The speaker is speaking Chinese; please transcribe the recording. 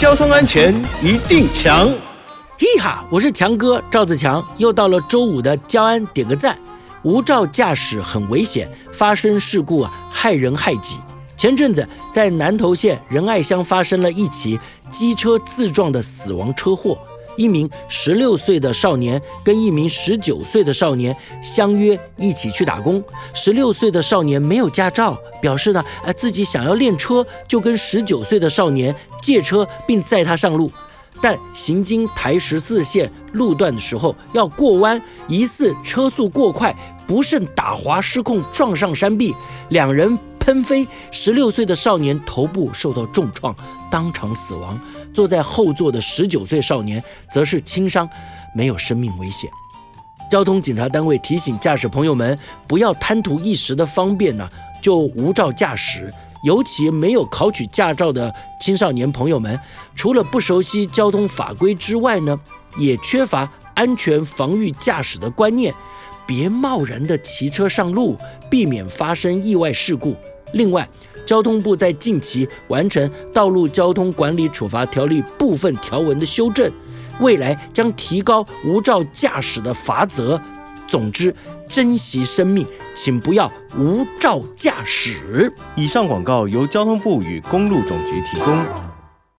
交通安全一定强。嘿哈，我是强哥赵子强，又到了周五的交安点个赞。无照驾驶很危险，发生事故啊，害人害己。前阵子在南投县仁爱乡发生了一起机车自撞的死亡车祸。一名十六岁的少年跟一名十九岁的少年相约一起去打工。十六岁的少年没有驾照，表示呢，呃，自己想要练车，就跟十九岁的少年借车并载他上路。但行经台十四线路段的时候要过弯，疑似车速过快，不慎打滑失控撞上山壁，两人喷飞，十六岁的少年头部受到重创，当场死亡。坐在后座的十九岁少年则是轻伤，没有生命危险。交通警察单位提醒驾驶朋友们，不要贪图一时的方便呢，就无照驾驶。尤其没有考取驾照的青少年朋友们，除了不熟悉交通法规之外呢，也缺乏安全防御驾驶的观念，别贸然的骑车上路，避免发生意外事故。另外，交通部在近期完成《道路交通管理处罚条例》部分条文的修正，未来将提高无照驾驶的罚则。总之，珍惜生命，请不要无照驾驶。以上广告由交通部与公路总局提供。